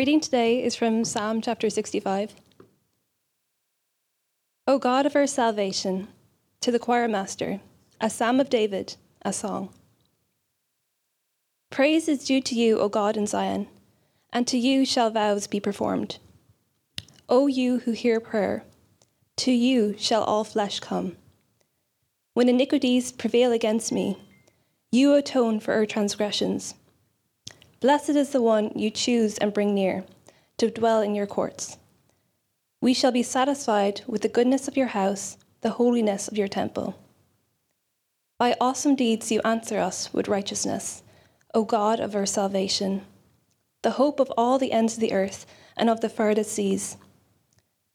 Reading today is from Psalm chapter 65. O God of our salvation, to the choir master, a psalm of David, a song. Praise is due to you, O God in Zion, and to you shall vows be performed. O you who hear prayer, to you shall all flesh come. When iniquities prevail against me, you atone for our transgressions. Blessed is the one you choose and bring near to dwell in your courts. We shall be satisfied with the goodness of your house, the holiness of your temple. By awesome deeds you answer us with righteousness, O God of our salvation, the hope of all the ends of the earth and of the farthest seas.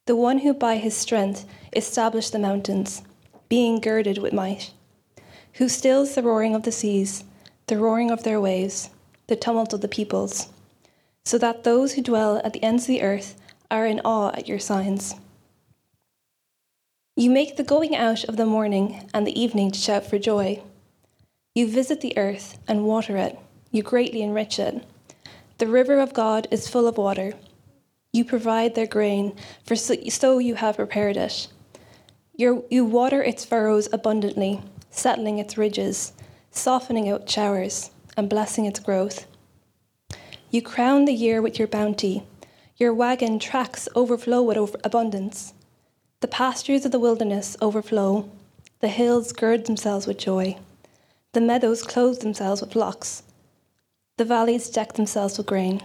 The one who by his strength established the mountains, being girded with might, who stills the roaring of the seas, the roaring of their waves the tumult of the peoples, so that those who dwell at the ends of the earth are in awe at your signs. You make the going out of the morning and the evening to shout for joy. You visit the earth and water it, you greatly enrich it. The river of God is full of water. You provide their grain, for so you have prepared it. You're, water its furrows abundantly, settling its ridges, softening out showers and blessing its growth. You crown the year with your bounty. Your wagon tracks overflow with over abundance. The pastures of the wilderness overflow. The hills gird themselves with joy. The meadows clothe themselves with flocks. The valleys deck themselves with grain.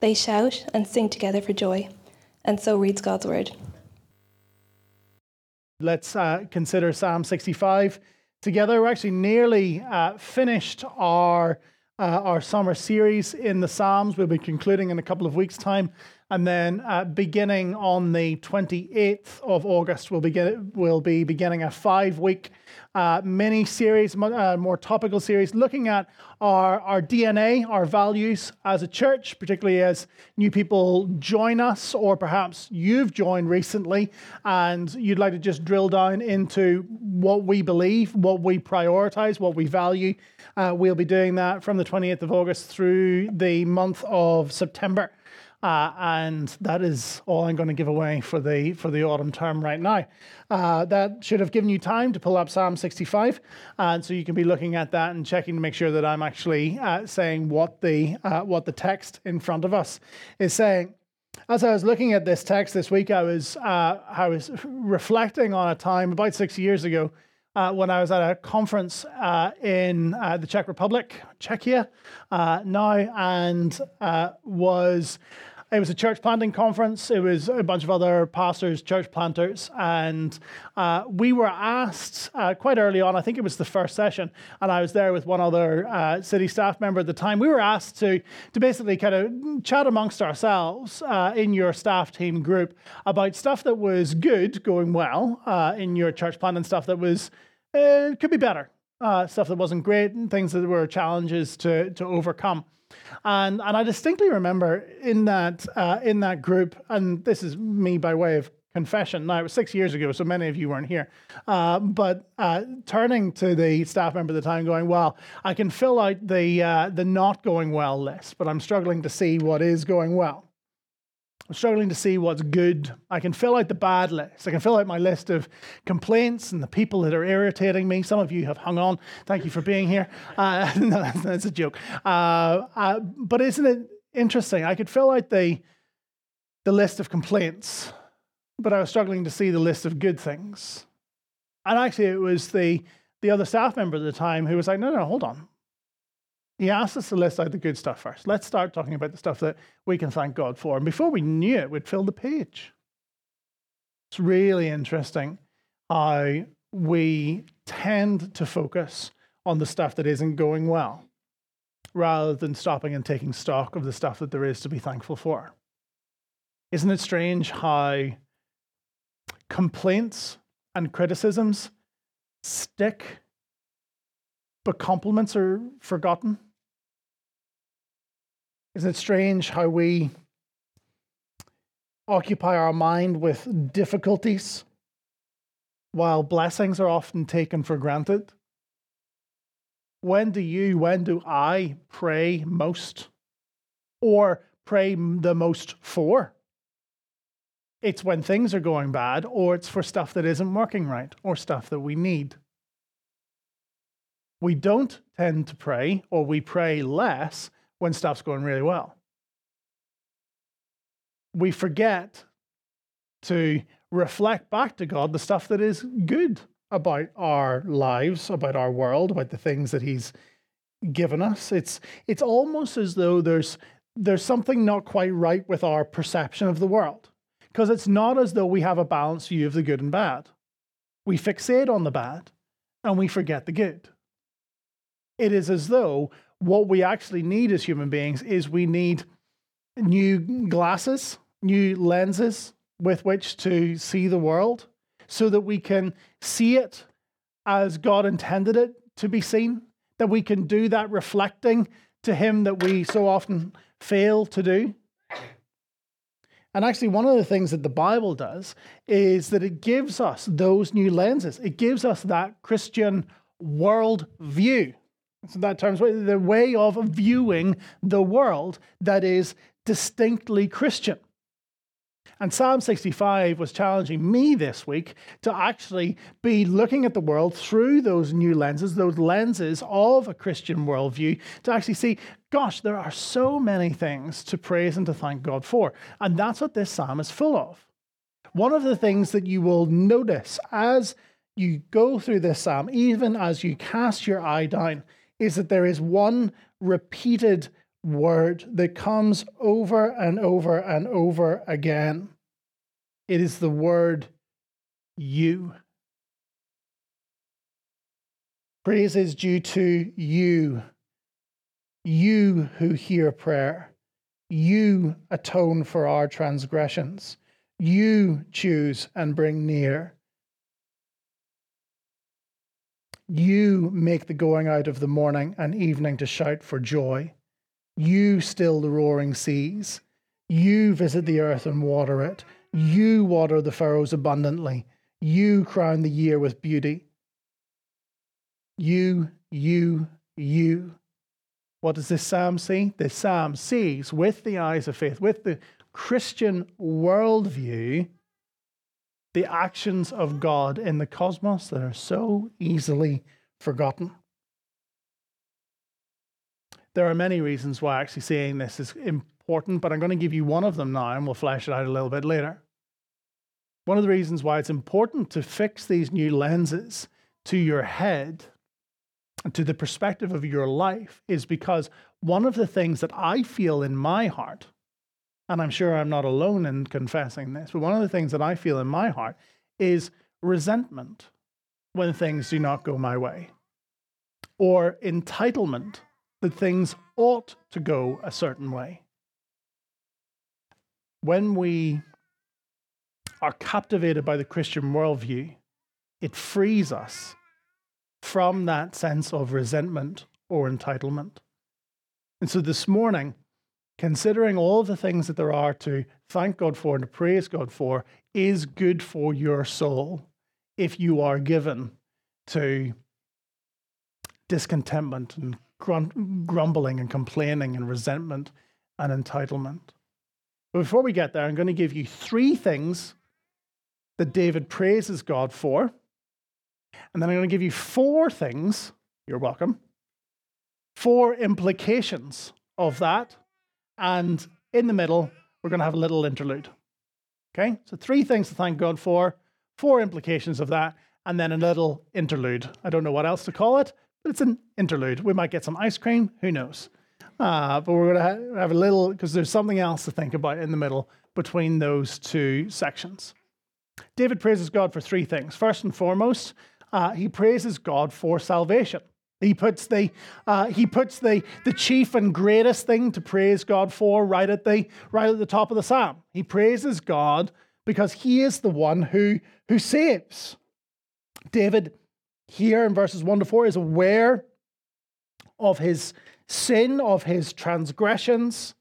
They shout and sing together for joy. And so reads God's word. Let's uh, consider Psalm 65 together. We're actually nearly uh, finished our uh, our summer series in the Psalms. We'll be concluding in a couple of weeks' time. And then uh, beginning on the 28th of August, we'll, begin, we'll be beginning a five week uh, mini series, uh, more topical series, looking at our, our DNA, our values as a church, particularly as new people join us, or perhaps you've joined recently and you'd like to just drill down into what we believe, what we prioritize, what we value. Uh, we'll be doing that from the 28th of August through the month of September. Uh, and that is all I'm going to give away for the for the autumn term right now. Uh, that should have given you time to pull up Psalm 65, and so you can be looking at that and checking to make sure that I'm actually uh, saying what the uh, what the text in front of us is saying. As I was looking at this text this week, I was uh, I was reflecting on a time about six years ago. Uh, when I was at a conference uh, in uh, the Czech Republic, Czechia, now, and was it was a church planting conference. It was a bunch of other pastors, church planters, and uh, we were asked uh, quite early on. I think it was the first session, and I was there with one other uh, city staff member at the time. We were asked to to basically kind of chat amongst ourselves uh, in your staff team group about stuff that was good, going well uh, in your church planting stuff that was uh, could be better, stuff that wasn't great, and things that were challenges to to overcome. And, and I distinctly remember in that, uh, in that group, and this is me by way of confession. Now, it was six years ago, so many of you weren't here. Uh, but uh, turning to the staff member at the time, going, Well, I can fill out the, uh, the not going well list, but I'm struggling to see what is going well. I'm struggling to see what's good. I can fill out the bad list. I can fill out my list of complaints and the people that are irritating me. Some of you have hung on. Thank you for being here. Uh, no, that's a joke. Uh, uh, but isn't it interesting? I could fill out the, the list of complaints, but I was struggling to see the list of good things. And actually, it was the, the other staff member at the time who was like, no, no, hold on. He asked us to list out the good stuff first. Let's start talking about the stuff that we can thank God for. And before we knew it, we'd fill the page. It's really interesting how we tend to focus on the stuff that isn't going well rather than stopping and taking stock of the stuff that there is to be thankful for. Isn't it strange how complaints and criticisms stick, but compliments are forgotten? Isn't it strange how we occupy our mind with difficulties while blessings are often taken for granted? When do you, when do I pray most? Or pray the most for. It's when things are going bad, or it's for stuff that isn't working right, or stuff that we need. We don't tend to pray, or we pray less when stuff's going really well. We forget to reflect back to God the stuff that is good about our lives, about our world, about the things that He's given us. It's it's almost as though there's there's something not quite right with our perception of the world. Because it's not as though we have a balanced view of the good and bad. We fixate on the bad and we forget the good. It is as though what we actually need as human beings is we need new glasses, new lenses with which to see the world so that we can see it as God intended it to be seen, that we can do that reflecting to Him that we so often fail to do. And actually, one of the things that the Bible does is that it gives us those new lenses. It gives us that Christian world view. So that terms the way of viewing the world that is distinctly Christian. And Psalm 65 was challenging me this week to actually be looking at the world through those new lenses, those lenses of a Christian worldview, to actually see, gosh, there are so many things to praise and to thank God for. And that's what this psalm is full of. One of the things that you will notice as you go through this psalm, even as you cast your eye down, is that there is one repeated word that comes over and over and over again. It is the word you. Praise is due to you, you who hear prayer. You atone for our transgressions. You choose and bring near. You make the going out of the morning and evening to shout for joy. You still the roaring seas. You visit the earth and water it. You water the furrows abundantly. You crown the year with beauty. You, you, you. What does this psalm see? This psalm sees with the eyes of faith, with the Christian worldview, the actions of God in the cosmos that are so easily forgotten. There are many reasons why actually saying this is important, but I'm going to give you one of them now and we'll flesh it out a little bit later. One of the reasons why it's important to fix these new lenses to your head and to the perspective of your life is because one of the things that I feel in my heart, and I'm sure I'm not alone in confessing this, but one of the things that I feel in my heart is resentment when things do not go my way, or entitlement that things ought to go a certain way. When we are captivated by the Christian worldview, it frees us from that sense of resentment or entitlement. And so this morning, considering all the things that there are to thank God for and to praise God for is good for your soul if you are given to discontentment and grumbling and complaining and resentment and entitlement. But before we get there, I'm going to give you three things that David praises God for. And then I'm going to give you four things, you're welcome, four implications of that. And in the middle, we're going to have a little interlude. Okay? So, three things to thank God for, four implications of that, and then a little interlude. I don't know what else to call it, but it's an interlude. We might get some ice cream, who knows? Uh, but we're going to have a little, because there's something else to think about in the middle between those two sections. David praises God for three things. First and foremost, uh, he praises God for salvation. He puts the uh, he puts the the chief and greatest thing to praise God for right at the right at the top of the psalm. He praises God because he is the one who who saves. David here in verses 1 to 4 is aware of his sin, of his transgressions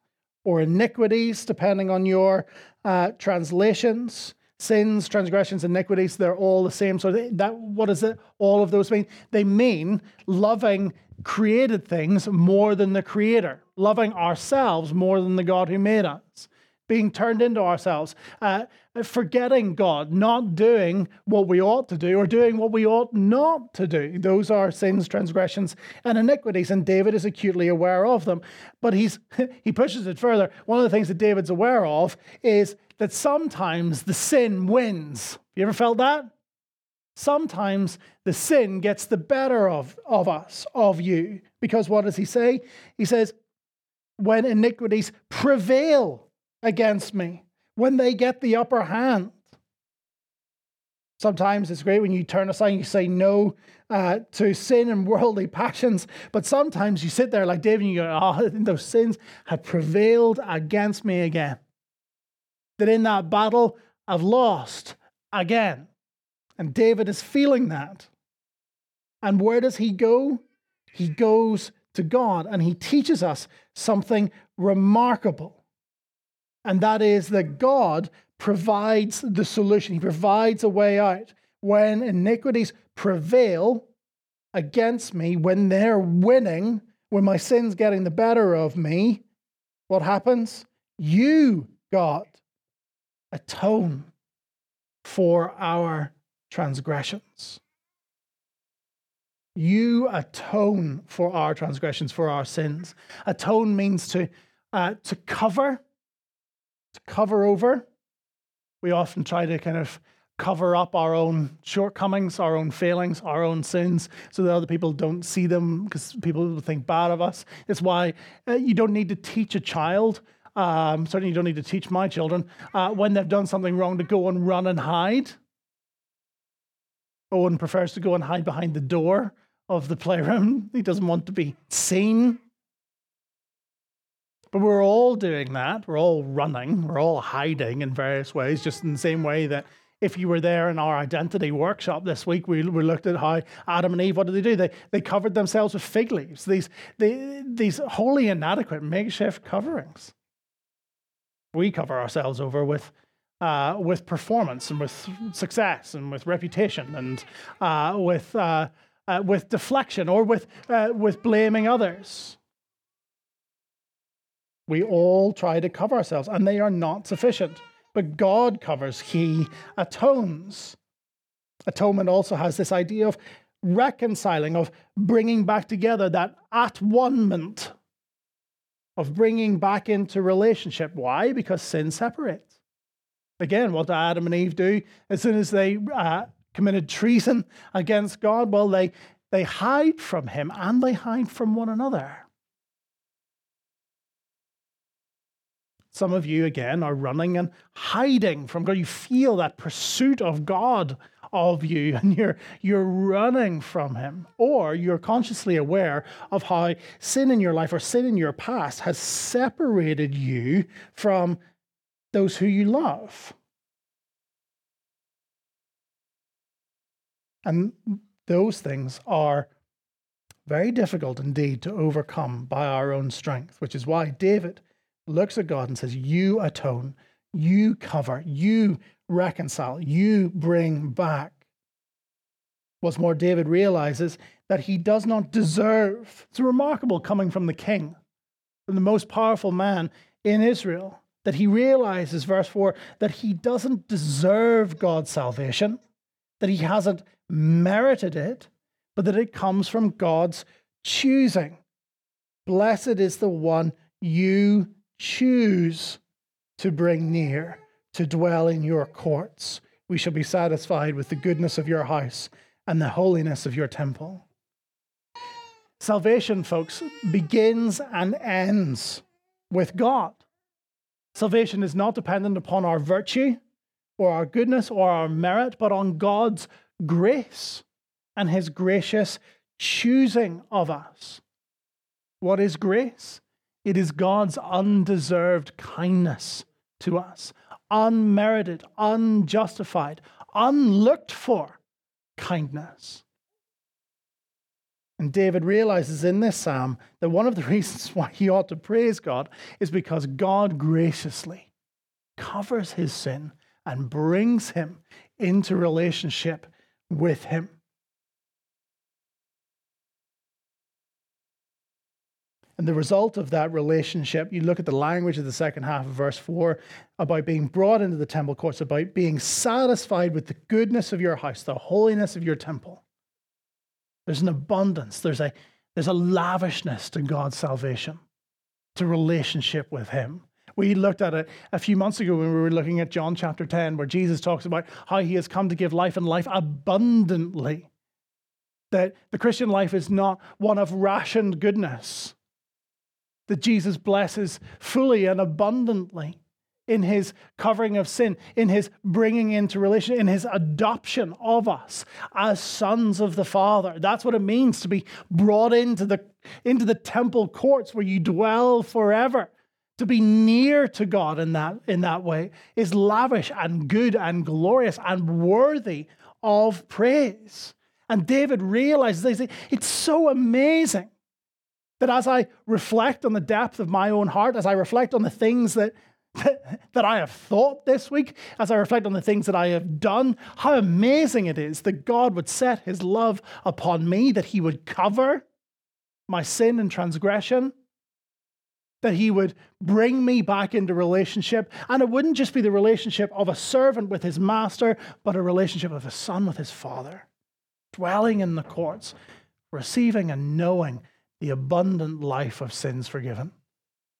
or iniquities, depending on your uh, translations. Sins, transgressions, iniquities, they're all the same. So that what does it all of those mean? They mean loving created things more than the creator, loving ourselves more than the God who made us, being turned into ourselves, uh, forgetting God, not doing what we ought to do or doing what we ought not to do. Those are sins, transgressions, and iniquities, and David is acutely aware of them. But he's he pushes it further. One of the things that David's aware of is that sometimes the sin wins. You ever felt that? Sometimes the sin gets the better of, of us, of you. Because what does he say? He says, when iniquities prevail against me, when they get the upper hand. Sometimes it's great when you turn aside and you say no uh, to sin and worldly passions, but sometimes you sit there like David and you go, Oh, those sins have prevailed against me again. That in that battle, I've lost again. And David is feeling that. And where does he go? He goes to God and he teaches us something remarkable and that is that God provides the solution. He provides a way out. When iniquities prevail against me, when they're winning, when my sin's getting the better of me, what happens? You, God, atone for our transgressions. You atone for our transgressions, for our sins. Atone means to, uh, to cover, to cover over. We often try to kind of cover up our own shortcomings, our own failings, our own sins, so that other people don't see them because people will think bad of us. It's why uh, you don't need to teach a child. Um, certainly, you don't need to teach my children uh, when they've done something wrong to go and run and hide. Owen prefers to go and hide behind the door of the playroom. He doesn't want to be seen. But we're all doing that. We're all running. We're all hiding in various ways, just in the same way that if you were there in our identity workshop this week, we, we looked at how Adam and Eve, what did they do? They, they covered themselves with fig leaves, these, they, these wholly inadequate makeshift coverings. We cover ourselves over with, uh, with performance and with success and with reputation and uh, with, uh, uh with deflection or with, uh, with blaming others. We all try to cover ourselves, and they are not sufficient. But God covers, He atones. Atonement also has this idea of reconciling, of bringing back together that at one of bringing back into relationship. Why? Because sin separates. Again, what did Adam and Eve do as soon as they uh, committed treason against God? Well, they, they hide from Him and they hide from one another. Some of you, again, are running and hiding from God. You feel that pursuit of God of you and you're, you're running from Him. Or you're consciously aware of how sin in your life or sin in your past has separated you from those who you love. And those things are very difficult indeed to overcome by our own strength, which is why David looks at God and says, You atone, you cover, you reconcile, you bring back. What's more, David realizes that he does not deserve. It's remarkable coming from the king, from the most powerful man in Israel, that he realizes, verse 4, that he doesn't deserve God's salvation, that he hasn't merited it, but that it comes from God's choosing. Blessed is the one you choose to bring near, to dwell in your courts. We shall be satisfied with the goodness of your house and the holiness of your temple. Salvation, folks, begins and ends with God. Salvation is not dependent upon our virtue or our goodness or our merit, but on God's grace and his gracious choosing of us. What is grace? It is God's undeserved kindness to us, unmerited, unjustified, unlooked for kindness. And David realizes in this psalm that one of the reasons why he ought to praise God is because God graciously covers his sin and brings him into relationship with him. And the result of that relationship, you look at the language of the second half of verse 4 about being brought into the temple courts, about being satisfied with the goodness of your house, the holiness of your temple. There's an abundance, there's a, there's a lavishness to God's salvation, to relationship with Him. We looked at it a few months ago when we were looking at John chapter 10, where Jesus talks about how He has come to give life and life abundantly. That the Christian life is not one of rationed goodness that Jesus blesses fully and abundantly in his covering of sin, in his bringing into relation, in his adoption of us as sons of the Father. That's what it means to be brought into the, into the temple courts where you dwell forever. To be near to God in that, in that way is lavish and good and glorious and worthy of praise. And David realizes it's so amazing that as I reflect on the depth of my own heart, as I reflect on the things that, that, I have thought this week, as I reflect on the things that I have done, how amazing it is that God would set his love upon me, that he would cover my sin and transgression, that he would bring me back into relationship. And it wouldn't just be the relationship of a servant with his master, but a relationship of a son with his father, dwelling in the courts, receiving and knowing the abundant life of sins forgiven.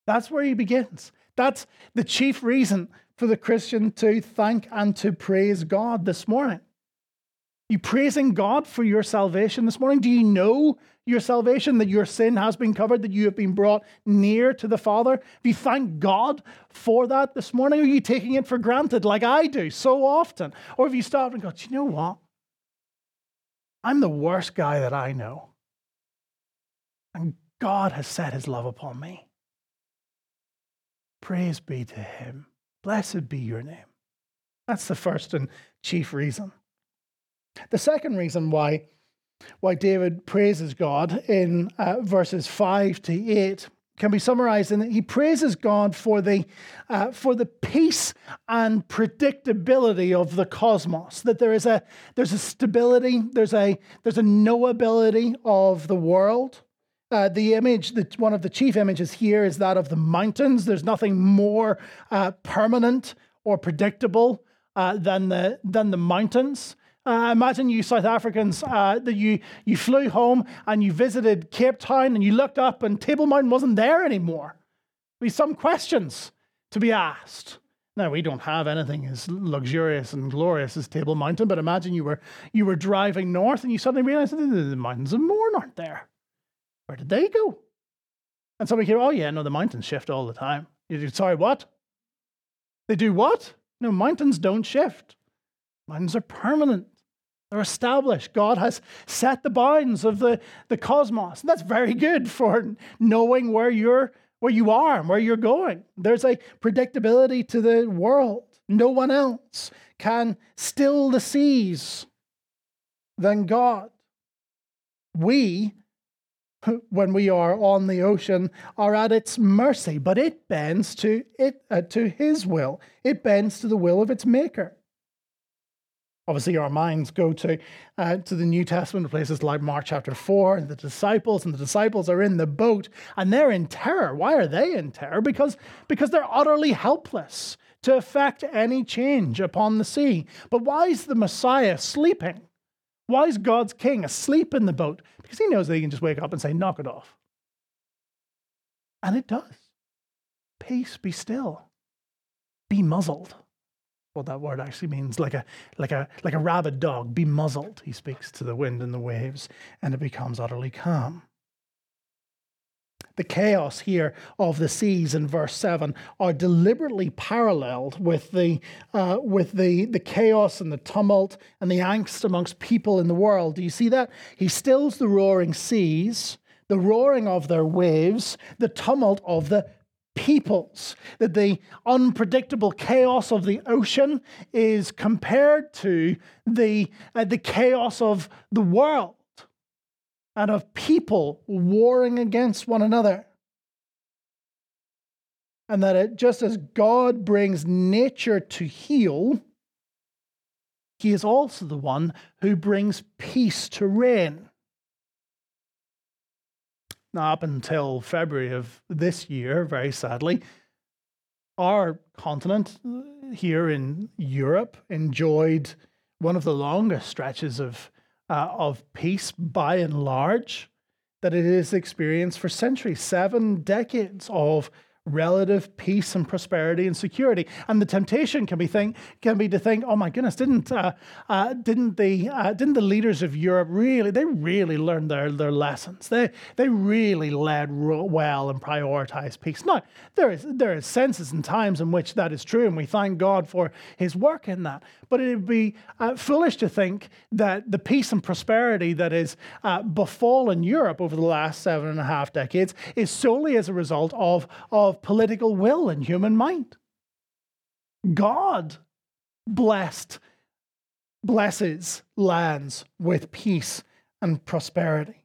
That's where he begins. That's the chief reason for the Christian to thank and to praise God this morning. You praising God for your salvation this morning? Do you know your salvation, that your sin has been covered, that you have been brought near to the Father? Do you thank God for that this morning? Or are you taking it for granted like I do so often? Or have you stopped and go, do you know what? I'm the worst guy that I know. And God has set his love upon me. Praise be to him. Blessed be your name. That's the first and chief reason. The second reason why, why David praises God in uh, verses 5 to 8 can be summarized in that he praises God for the, uh, for the peace and predictability of the cosmos. That there is a, there's a stability, there's a, there's a knowability of the world. Uh, the image, that one of the chief images here is that of the mountains. There's nothing more uh, permanent or predictable uh, than the than the mountains. Uh, imagine you South Africans uh, that you you flew home and you visited Cape Town and you looked up and Table Mountain wasn't there anymore. There's some questions to be asked. Now we don't have anything as luxurious and glorious as Table Mountain, but imagine you were you were driving north and you suddenly realized the mountains of Mourne aren't there. Where did they go? And somebody came, oh, yeah, no, the mountains shift all the time. You do, sorry, what? They do what? No, mountains don't shift. Mountains are permanent. They're established. God has set the bounds of the, the cosmos. And that's very good for knowing where you're where you are and where you're going. There's a predictability to the world. No one else can still the seas than God. We when we are on the ocean are at its mercy, but it bends to it uh, to his will. It bends to the will of its maker. Obviously, our minds go to uh, to the New Testament places like Mark chapter four, and the disciples, and the disciples are in the boat, and they're in terror. Why are they in terror? Because because they're utterly helpless to effect any change upon the sea. But why is the Messiah sleeping? Why is God's king asleep in the boat? Because he knows that he can just wake up and say, knock it off. And it does. Peace, be still. Be muzzled. What that word actually means, like a like a like a rabid dog, be muzzled. He speaks to the wind and the waves, and it becomes utterly calm the chaos here of the seas in verse 7 are deliberately paralleled with the, uh, with the, the chaos and the tumult and the angst amongst people in the world. Do you see that? He stills the roaring seas, the roaring of their waves, the tumult of the peoples. That the unpredictable chaos of the ocean is compared to the, uh, the chaos of the world and of people warring against one another. And that it, just as God brings nature to heel, he is also the one who brings peace to reign. Now, up until February of this year, very sadly, our continent uh, here in Europe enjoyed one of the longest stretches of, uh, of peace by and large that it has experienced for centuries, seven decades of relative peace and prosperity and security. And the temptation can be think can be to think, oh my goodness, didn't uh, uh, didn't the uh, didn't the leaders of Europe really they really learned their their lessons? They they really led well and prioritized peace. Now there is there is senses and times in which that is true, and we thank God for His work in that. But it would be uh, foolish to think that the peace and prosperity that is uh, befallen Europe over the last seven and a half decades is solely as a result of of political will and human mind. God blessed, blesses lands with peace and prosperity.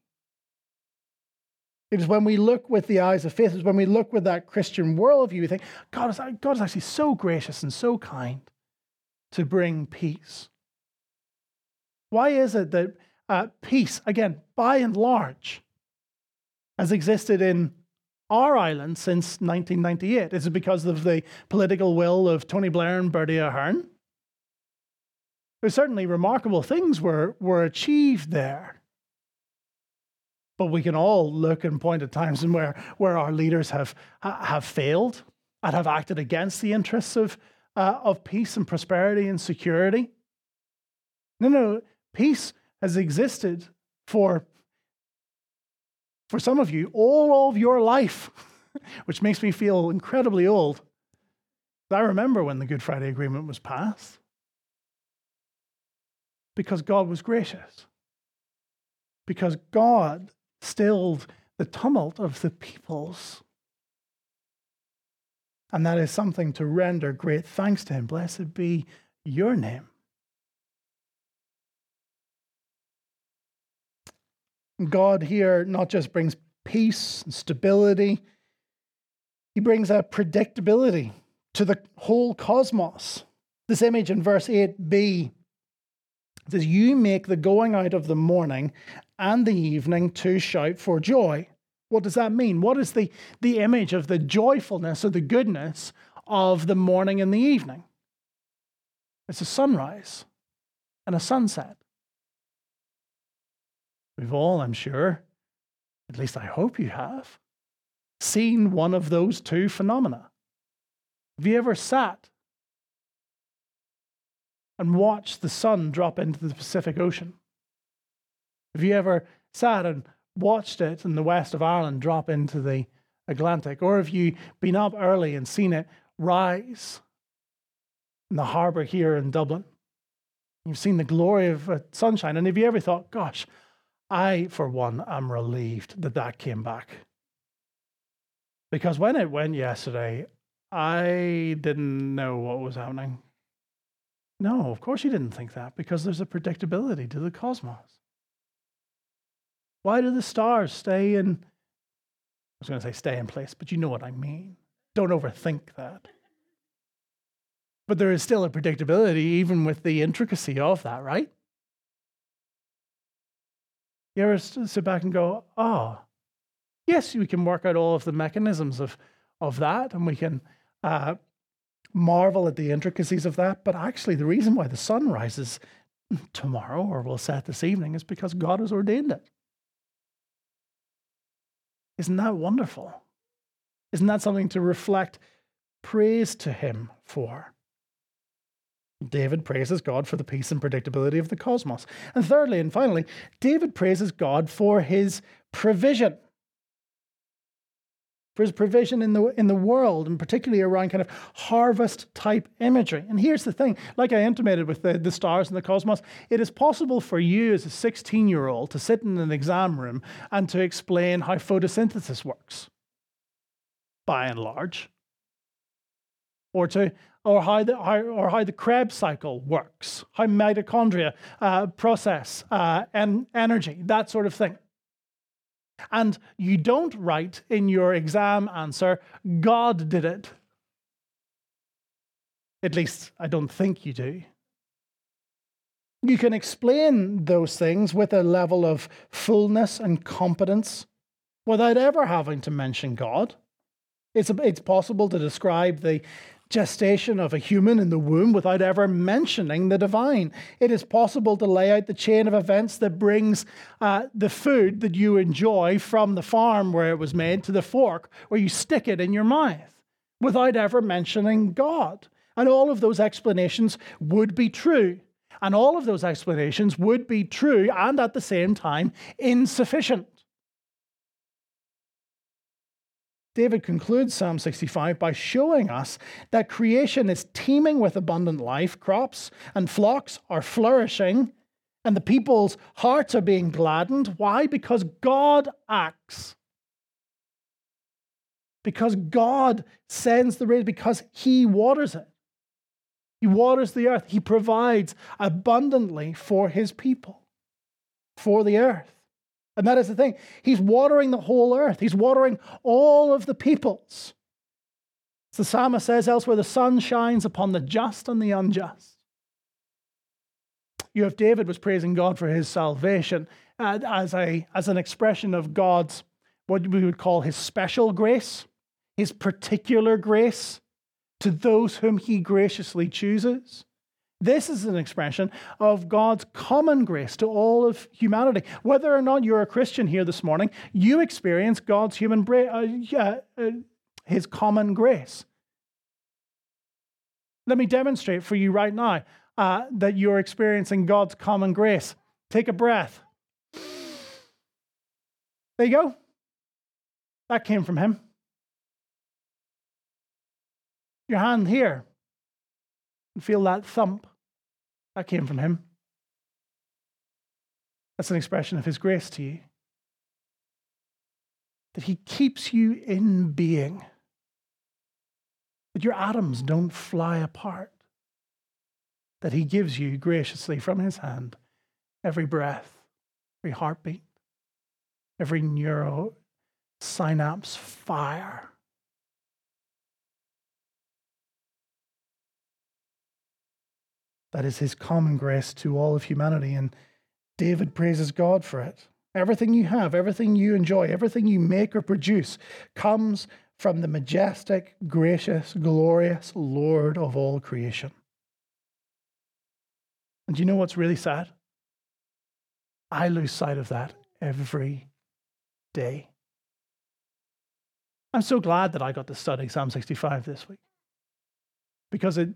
It is when we look with the eyes of faith, it's when we look with that Christian worldview, we think, God is, God is actually so gracious and so kind to bring peace. Why is it that uh, peace, again, by and large, has existed in our island since 1998? Is it because of the political will of Tony Blair and Bertie Ahern? There's certainly remarkable things were, were achieved there. But we can all look and point at times in where, where our leaders have, have failed and have acted against the interests of, uh, of peace and prosperity and security. No, no, peace has existed for for some of you, all of your life, which makes me feel incredibly old. I remember when the Good Friday Agreement was passed because God was gracious, because God stilled the tumult of the peoples. And that is something to render great thanks to Him. Blessed be your name. God here not just brings peace and stability, he brings a predictability to the whole cosmos. This image in verse 8b says, You make the going out of the morning and the evening to shout for joy. What does that mean? What is the, the image of the joyfulness or the goodness of the morning and the evening? It's a sunrise and a sunset. We've all, I'm sure, at least I hope you have, seen one of those two phenomena. Have you ever sat and watched the sun drop into the Pacific Ocean? Have you ever sat and watched it in the west of Ireland drop into the Atlantic? Or have you been up early and seen it rise in the harbour here in Dublin? You've seen the glory of uh, sunshine. And have you ever thought, gosh, I, for one, am relieved that that came back. Because when it went yesterday, I didn't know what was happening. No, of course you didn't think that, because there's a predictability to the cosmos. Why do the stars stay in? I was going to say stay in place, but you know what I mean. Don't overthink that. But there is still a predictability, even with the intricacy of that, right? You ever sit back and go, oh, yes, we can work out all of the mechanisms of, of that and we can uh, marvel at the intricacies of that. But actually, the reason why the sun rises tomorrow or will set this evening is because God has ordained it. Isn't that wonderful? Isn't that something to reflect praise to Him for? David praises God for the peace and predictability of the cosmos. And thirdly and finally, David praises God for his provision. For his provision in the, in the world, and particularly around kind of harvest type imagery. And here's the thing like I intimated with the, the stars and the cosmos, it is possible for you as a 16 year old to sit in an exam room and to explain how photosynthesis works, by and large or to or how the, how, or how the Krebs cycle works, how mitochondria uh, process uh, and energy, that sort of thing. And you don't write in your exam answer, God did it. At least I don't think you do. You can explain those things with a level of fullness and competence without ever having to mention God. It's, it's possible to describe the gestation of a human in the womb without ever mentioning the divine. It is possible to lay out the chain of events that brings uh, the food that you enjoy from the farm where it was made to the fork where you stick it in your mouth without ever mentioning God. And all of those explanations would be true. And all of those explanations would be true and at the same time insufficient. David concludes Psalm 65 by showing us that creation is teeming with abundant life, crops and flocks are flourishing, and the people's hearts are being gladdened. Why? Because God acts. Because God sends the rain, because He waters it. He waters the earth. He provides abundantly for His people, for the earth. And that is the thing. He's watering the whole earth, he's watering all of the peoples. As the psalmist says elsewhere, the sun shines upon the just and the unjust. You have David was praising God for his salvation uh, as, a, as an expression of God's, what we would call his special grace, his particular grace to those whom he graciously chooses. This is an expression of God's common grace to all of humanity. Whether or not you're a Christian here this morning, you experience God's human bra- uh, uh, His common grace. Let me demonstrate for you right now uh, that you're experiencing God's common grace. Take a breath. There you go. That came from Him. Your hand here. And feel that thump. That came from him. That's an expression of his grace to you. That he keeps you in being. That your atoms don't fly apart. That he gives you graciously from his hand every breath, every heartbeat, every neuro synapse fire That is his common grace to all of humanity. And David praises God for it. Everything you have, everything you enjoy, everything you make or produce comes from the majestic, gracious, glorious Lord of all creation. And do you know what's really sad? I lose sight of that every day. I'm so glad that I got to study Psalm 65 this week because it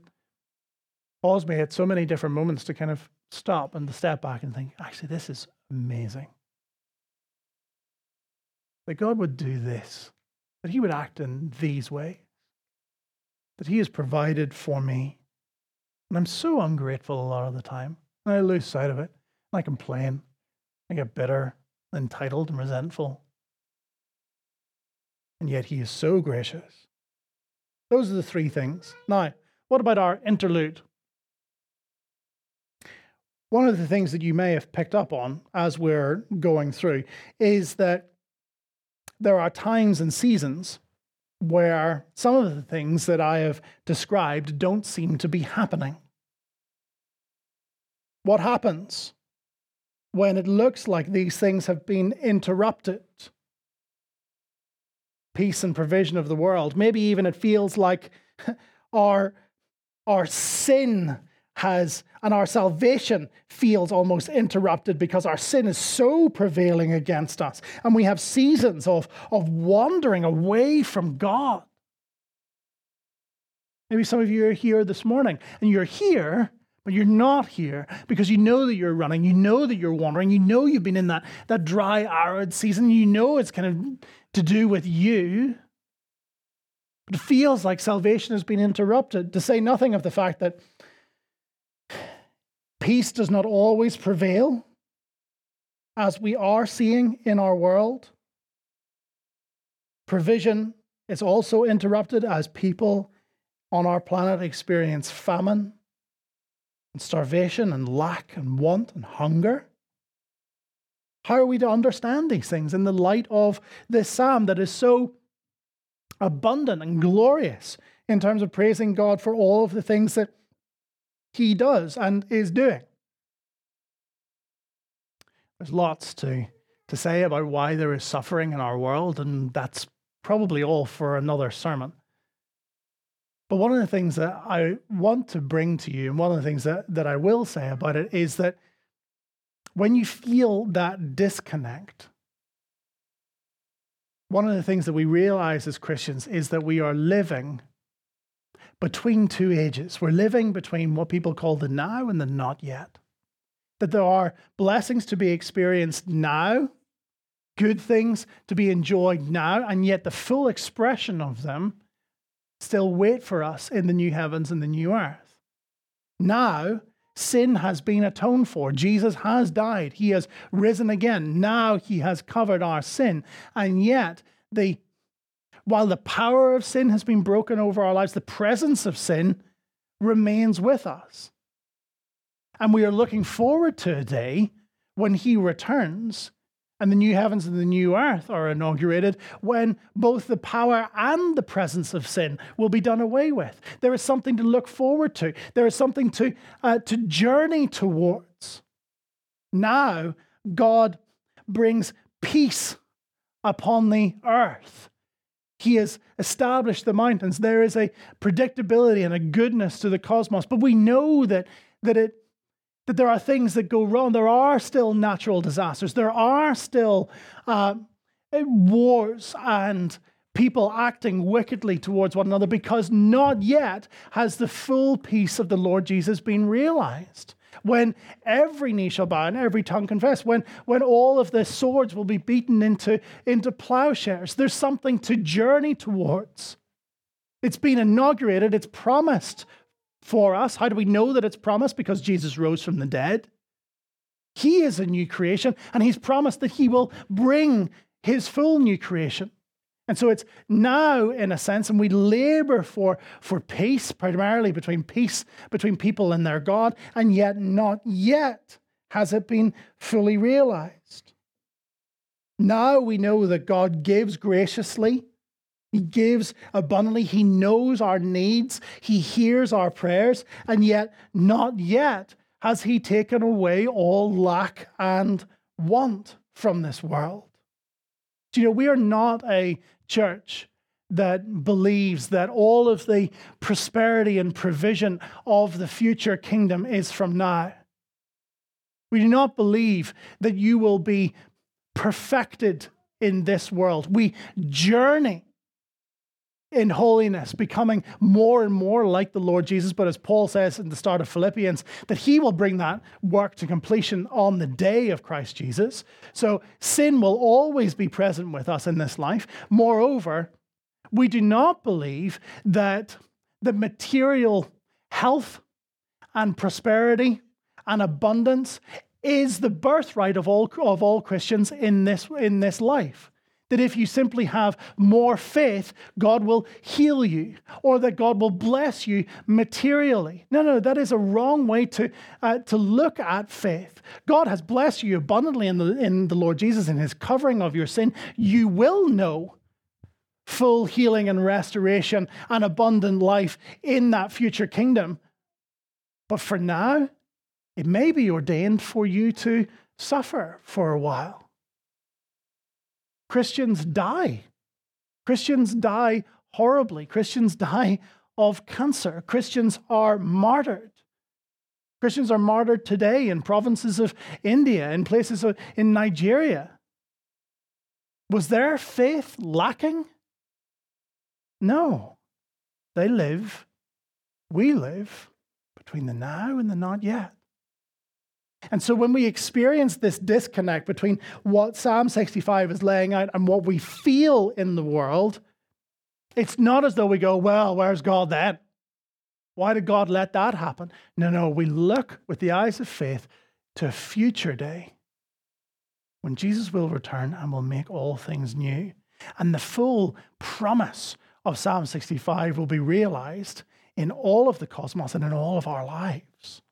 caused me at so many different moments to kind of stop and to step back and think, actually, this is amazing. That God would do this, that He would act in these ways, that He has provided for me. And I'm so ungrateful a lot of the time. And I lose sight of it. And I complain. I get bitter, entitled, and resentful. And yet He is so gracious. Those are the three things. Now, what about our interlude? One of the things that you may have picked up on as we're going through is that there are times and seasons where some of the things that I have described don't seem to be happening. What happens when it looks like these things have been interrupted? Peace and provision of the world. Maybe even it feels like our, our sin has, and our salvation feels almost interrupted because our sin is so prevailing against us. And we have seasons of, of wandering away from God. Maybe some of you are here this morning and you're here, but you're not here because you know that you're running, you know that you're wandering, you know you've been in that, that dry, arid season, you know it's kind of to do with you. But it feels like salvation has been interrupted, to say nothing of the fact that Peace does not always prevail, as we are seeing in our world. Provision is also interrupted as people on our planet experience famine and starvation and lack and want and hunger. How are we to understand these things in the light of this psalm that is so abundant and glorious in terms of praising God for all of the things that he does and is doing. There's lots to, to say about why there is suffering in our world, and that's probably all for another sermon. But one of the things that I want to bring to you, and one of the things that, that I will say about it, is that when you feel that disconnect, one of the things that we realize as Christians is that we are living between two ages. We're living between what people call the now and the not yet. That there are blessings to be experienced now, good things to be enjoyed now, and yet the full expression of them still wait for us in the new heavens and the new earth. Now, sin has been atoned for. Jesus has died. He has risen again. Now he has covered our sin. And yet, the while the power of sin has been broken over our lives, the presence of sin remains with us. And we are looking forward to a day when he returns and the new heavens and the new earth are inaugurated when both the power and the presence of sin will be done away with. There is something to look forward to, there is something to, uh, to journey towards. Now, God brings peace upon the earth. He has established the mountains. There is a predictability and a goodness to the cosmos, but we know that, that it that there are things that go wrong. There are still natural disasters. There are still uh, wars and people acting wickedly towards one another because not yet has the full peace of the Lord Jesus been realized. When every knee shall bow and every tongue confess, when, when all of the swords will be beaten into, into plowshares, there's something to journey towards. It's been inaugurated, it's promised for us. How do we know that it's promised? Because Jesus rose from the dead. He is a new creation, and He's promised that He will bring His full new creation. And so it's now, in a sense, and we labor for, for peace, primarily between peace between people and their God, and yet not yet has it been fully realized. Now we know that God gives graciously he gives abundantly. He knows our needs. He hears our prayers. And yet, not yet has He taken away all lack and want from this world. Do you know, we are not a church that believes that all of the prosperity and provision of the future kingdom is from now. We do not believe that you will be perfected in this world. We journey in holiness, becoming more and more like the Lord Jesus. But as Paul says in the start of Philippians, that he will bring that work to completion on the day of Christ Jesus. So sin will always be present with us in this life. Moreover, we do not believe that the material health and prosperity and abundance is the birthright of all, of all Christians in this, in this life that if you simply have more faith, God will heal you or that God will bless you materially. No, no, that is a wrong way to, uh, to look at faith. God has blessed you abundantly in the, in the Lord Jesus in his covering of your sin. You will know full healing and restoration and abundant life in that future kingdom. But for now, it may be ordained for you to suffer for a while. Christians die. Christians die horribly. Christians die of cancer. Christians are martyred. Christians are martyred today in provinces of India, in places in Nigeria. Was their faith lacking? No. They live, we live between the now and the not yet. And so when we experience this disconnect between what Psalm 65 is laying out and what we feel in the world, it's not as though we go, well, where's God then? Why did God let that happen? No, no, we look with the eyes of faith to a future day when Jesus will return and will make all things new. And the full promise of Psalm 65 will be realized in all of the cosmos and in all of our lives.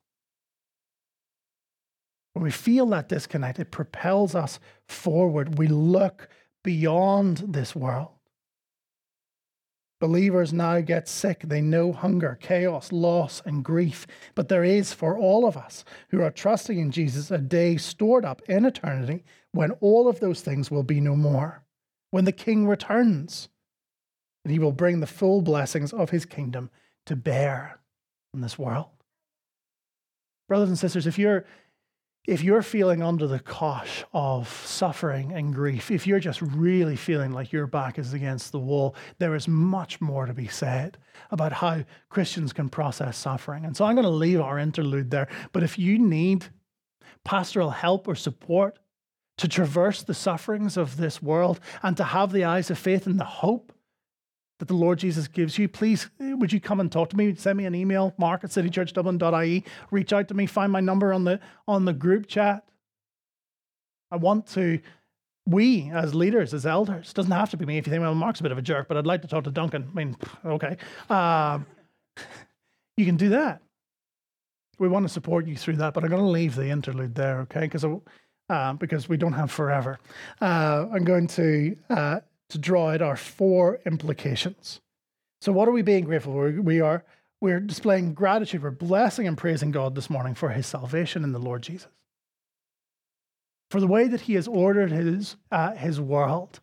When we feel that disconnect, it propels us forward. We look beyond this world. Believers now get sick. They know hunger, chaos, loss, and grief. But there is for all of us who are trusting in Jesus a day stored up in eternity when all of those things will be no more. When the King returns, and he will bring the full blessings of his kingdom to bear in this world. Brothers and sisters, if you're if you're feeling under the cosh of suffering and grief, if you're just really feeling like your back is against the wall, there is much more to be said about how Christians can process suffering. And so I'm going to leave our interlude there. But if you need pastoral help or support to traverse the sufferings of this world and to have the eyes of faith and the hope that the Lord Jesus gives you, please would you come and talk to me? Send me an email, mark at citychurchdublin.ie. Reach out to me, find my number on the on the group chat. I want to, we as leaders, as elders, doesn't have to be me if you think, well, Mark's a bit of a jerk, but I'd like to talk to Duncan. I mean, okay. Um, you can do that. We want to support you through that, but I'm going to leave the interlude there, okay? Because uh, because we don't have forever. Uh, I'm going to uh, to draw out our four implications. So, what are we being grateful for? We are we're displaying gratitude. We're blessing and praising God this morning for His salvation in the Lord Jesus, for the way that He has ordered His uh, His world,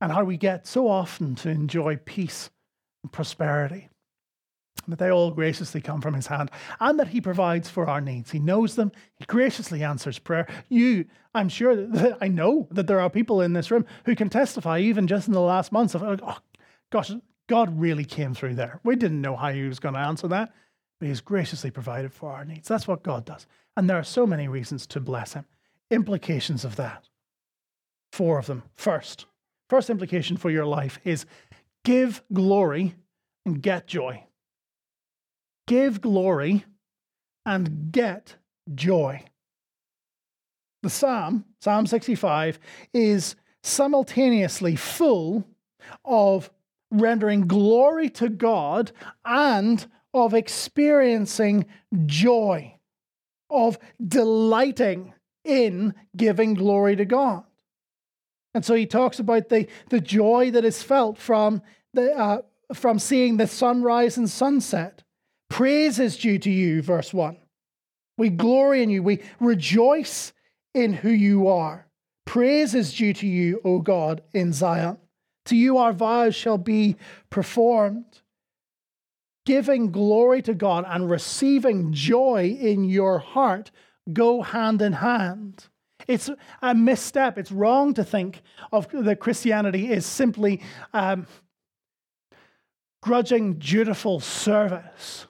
and how we get so often to enjoy peace and prosperity that they all graciously come from his hand, and that he provides for our needs. He knows them, he graciously answers prayer. You, I'm sure that I know that there are people in this room who can testify, even just in the last months, of, oh, gosh, God really came through there. We didn't know how he was going to answer that, but he's graciously provided for our needs. That's what God does. And there are so many reasons to bless him. Implications of that. Four of them. First, first implication for your life is give glory and get joy give glory, and get joy. The psalm, Psalm 65, is simultaneously full of rendering glory to God and of experiencing joy, of delighting in giving glory to God. And so he talks about the, the joy that is felt from, the, uh, from seeing the sunrise and sunset, Praise is due to you, verse 1. We glory in you. We rejoice in who you are. Praise is due to you, O God, in Zion. To you our vows shall be performed. Giving glory to God and receiving joy in your heart go hand in hand. It's a misstep. It's wrong to think of that Christianity is simply um, grudging, dutiful service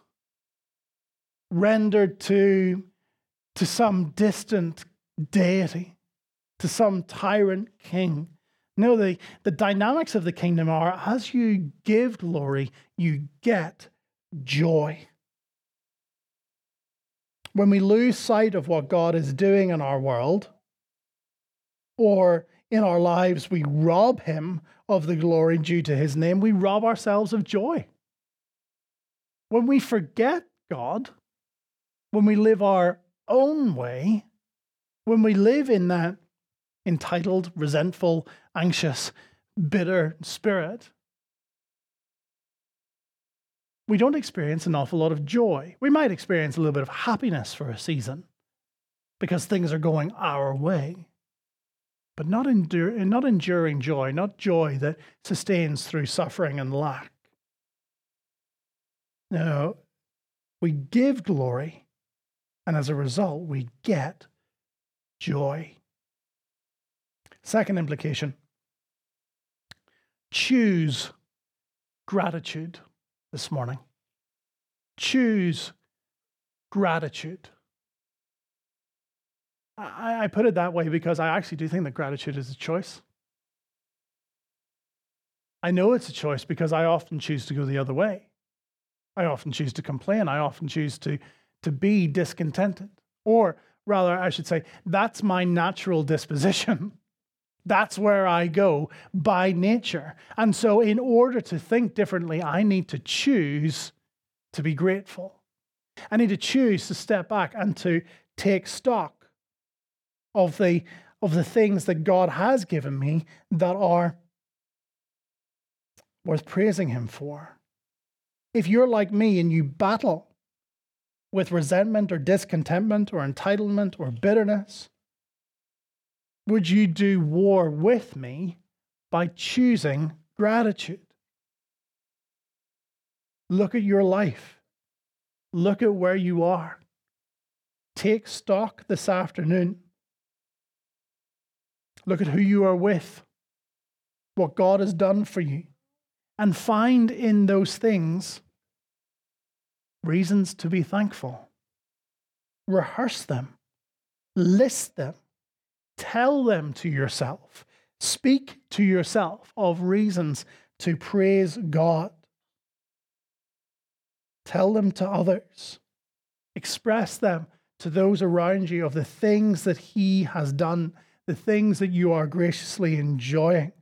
rendered to, to some distant deity, to some tyrant king. No, the, the dynamics of the kingdom are as you give glory, you get joy. When we lose sight of what God is doing in our world, or in our lives, we rob Him of the glory due to His name, we rob ourselves of joy. When we forget God, when we live our own way, when we live in that entitled, resentful, anxious, bitter spirit, we don't experience an awful lot of joy. We might experience a little bit of happiness for a season because things are going our way, but not, endure, not enduring joy, not joy that sustains through suffering and lack. No, we give glory and as a result, we get joy. Second implication choose gratitude this morning. Choose gratitude. I, I, put it that way because I actually do think that gratitude is a choice. I know it's a choice because I often choose to go the other way. I often choose to complain. I often choose to to be discontented. Or rather, I should say, that's my natural disposition. That's where I go by nature. And so, in order to think differently, I need to choose to be grateful. I need to choose to step back and to take stock of the, of the things that God has given me that are worth praising Him for. If you're like me and you battle with resentment or discontentment or entitlement or bitterness, would you do war with me by choosing gratitude? Look at your life. Look at where you are. Take stock this afternoon. Look at who you are with, what God has done for you, and find in those things reasons to be thankful. Rehearse them, list them, tell them to yourself, speak to yourself of reasons to praise God. Tell them to others, express them to those around you of the things that He has done, the things that you are graciously enjoying.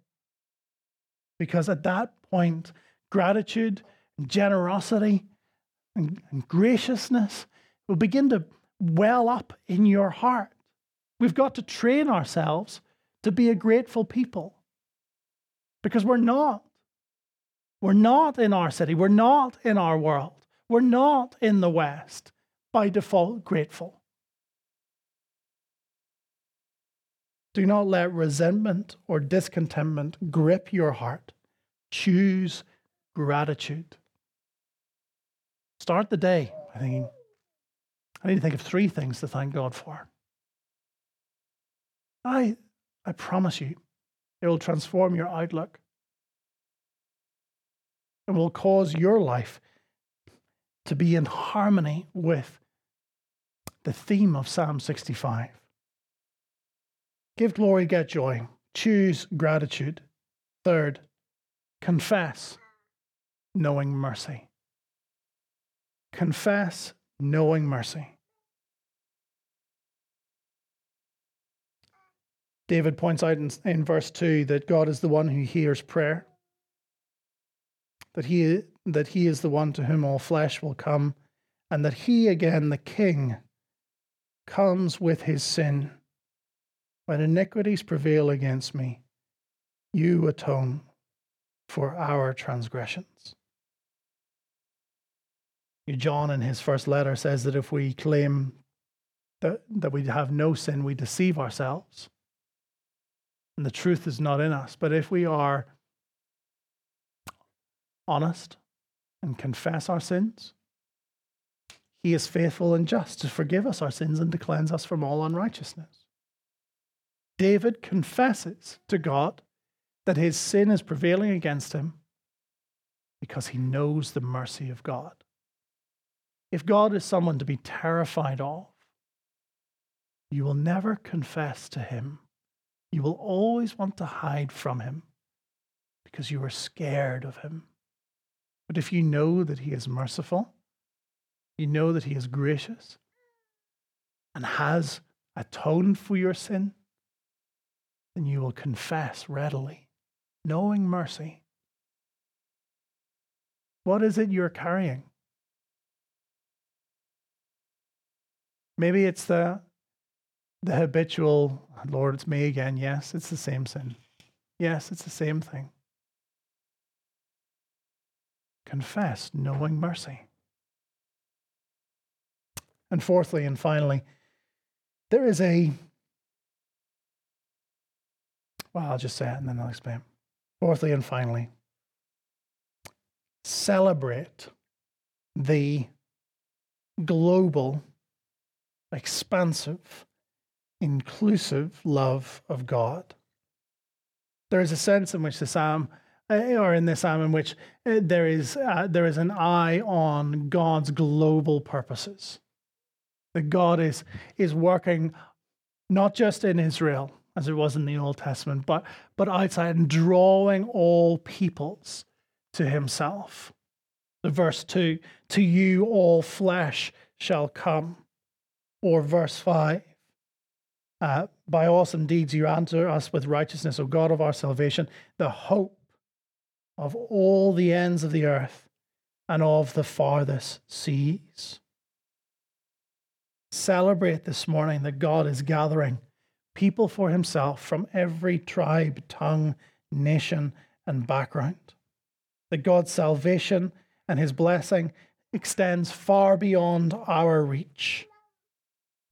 Because at that point, gratitude, and generosity, and, and graciousness will begin to well up in your heart. We've got to train ourselves to be a grateful people because we're not. We're not in our city. We're not in our world. We're not in the West by default grateful. Do not let resentment or discontentment grip your heart. Choose gratitude. Start the day by thinking, I need to think of three things to thank God for. I, I promise you, it will transform your outlook. It will cause your life to be in harmony with the theme of Psalm 65. Give glory, get joy. Choose gratitude. Third, confess, knowing mercy. Confess, knowing mercy. David points out in, in, verse 2 that God is the one who hears prayer, that he, that he is the one to whom all flesh will come, and that he, again, the king, comes with his sin. When iniquities prevail against me, you atone for our transgressions. John, in his first letter, says that if we claim that, that we have no sin, we deceive ourselves. And the truth is not in us. But if we are honest and confess our sins, he is faithful and just to forgive us our sins and to cleanse us from all unrighteousness. David confesses to God that his sin is prevailing against him because he knows the mercy of God. If God is someone to be terrified of, you will never confess to him. You will always want to hide from him because you are scared of him. But if you know that he is merciful, you know that he is gracious and has atoned for your sin, then you will confess readily, knowing mercy. What is it you're carrying? Maybe it's the the habitual, Lord, it's me again. Yes, it's the same sin. Yes, it's the same thing. Confess, knowing mercy. And fourthly and finally, there is a, well, I'll just say it and then I'll explain. Fourthly and finally, celebrate the global expansive, inclusive love of God. There is a sense in which the psalm, eh, or in the psalm, in which eh, there is uh, there is an eye on God's global purposes. That God is is working not just in Israel as it was in the Old Testament, but but outside and drawing all peoples to Himself. The verse two: "To you all flesh shall come." Or verse 5 uh, By awesome deeds you answer us with righteousness, O God of our salvation, the hope of all the ends of the earth and of the farthest seas. Celebrate this morning that God is gathering people for himself from every tribe, tongue, nation, and background. that God's salvation and his blessing extends far beyond our reach.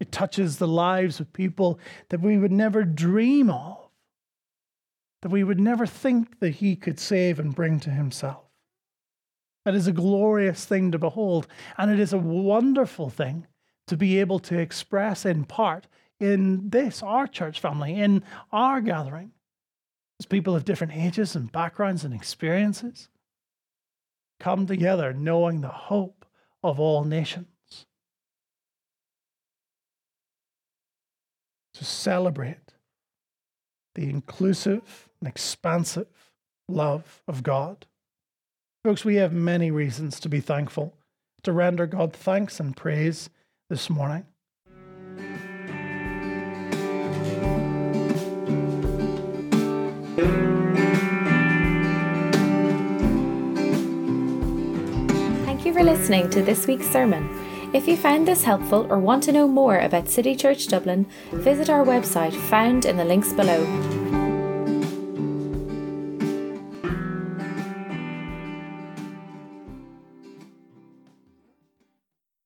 It touches the lives of people that we would never dream of, that we would never think that he could save and bring to himself. That is a glorious thing to behold, and it is a wonderful thing to be able to express in part in this, our church family, in our gathering, as people of different ages and backgrounds and experiences come together knowing the hope of all nations. To celebrate the inclusive and expansive love of God. Folks, we have many reasons to be thankful, to render God thanks and praise this morning. Thank you for listening to this week's sermon. If you found this helpful or want to know more about City Church Dublin, visit our website found in the links below.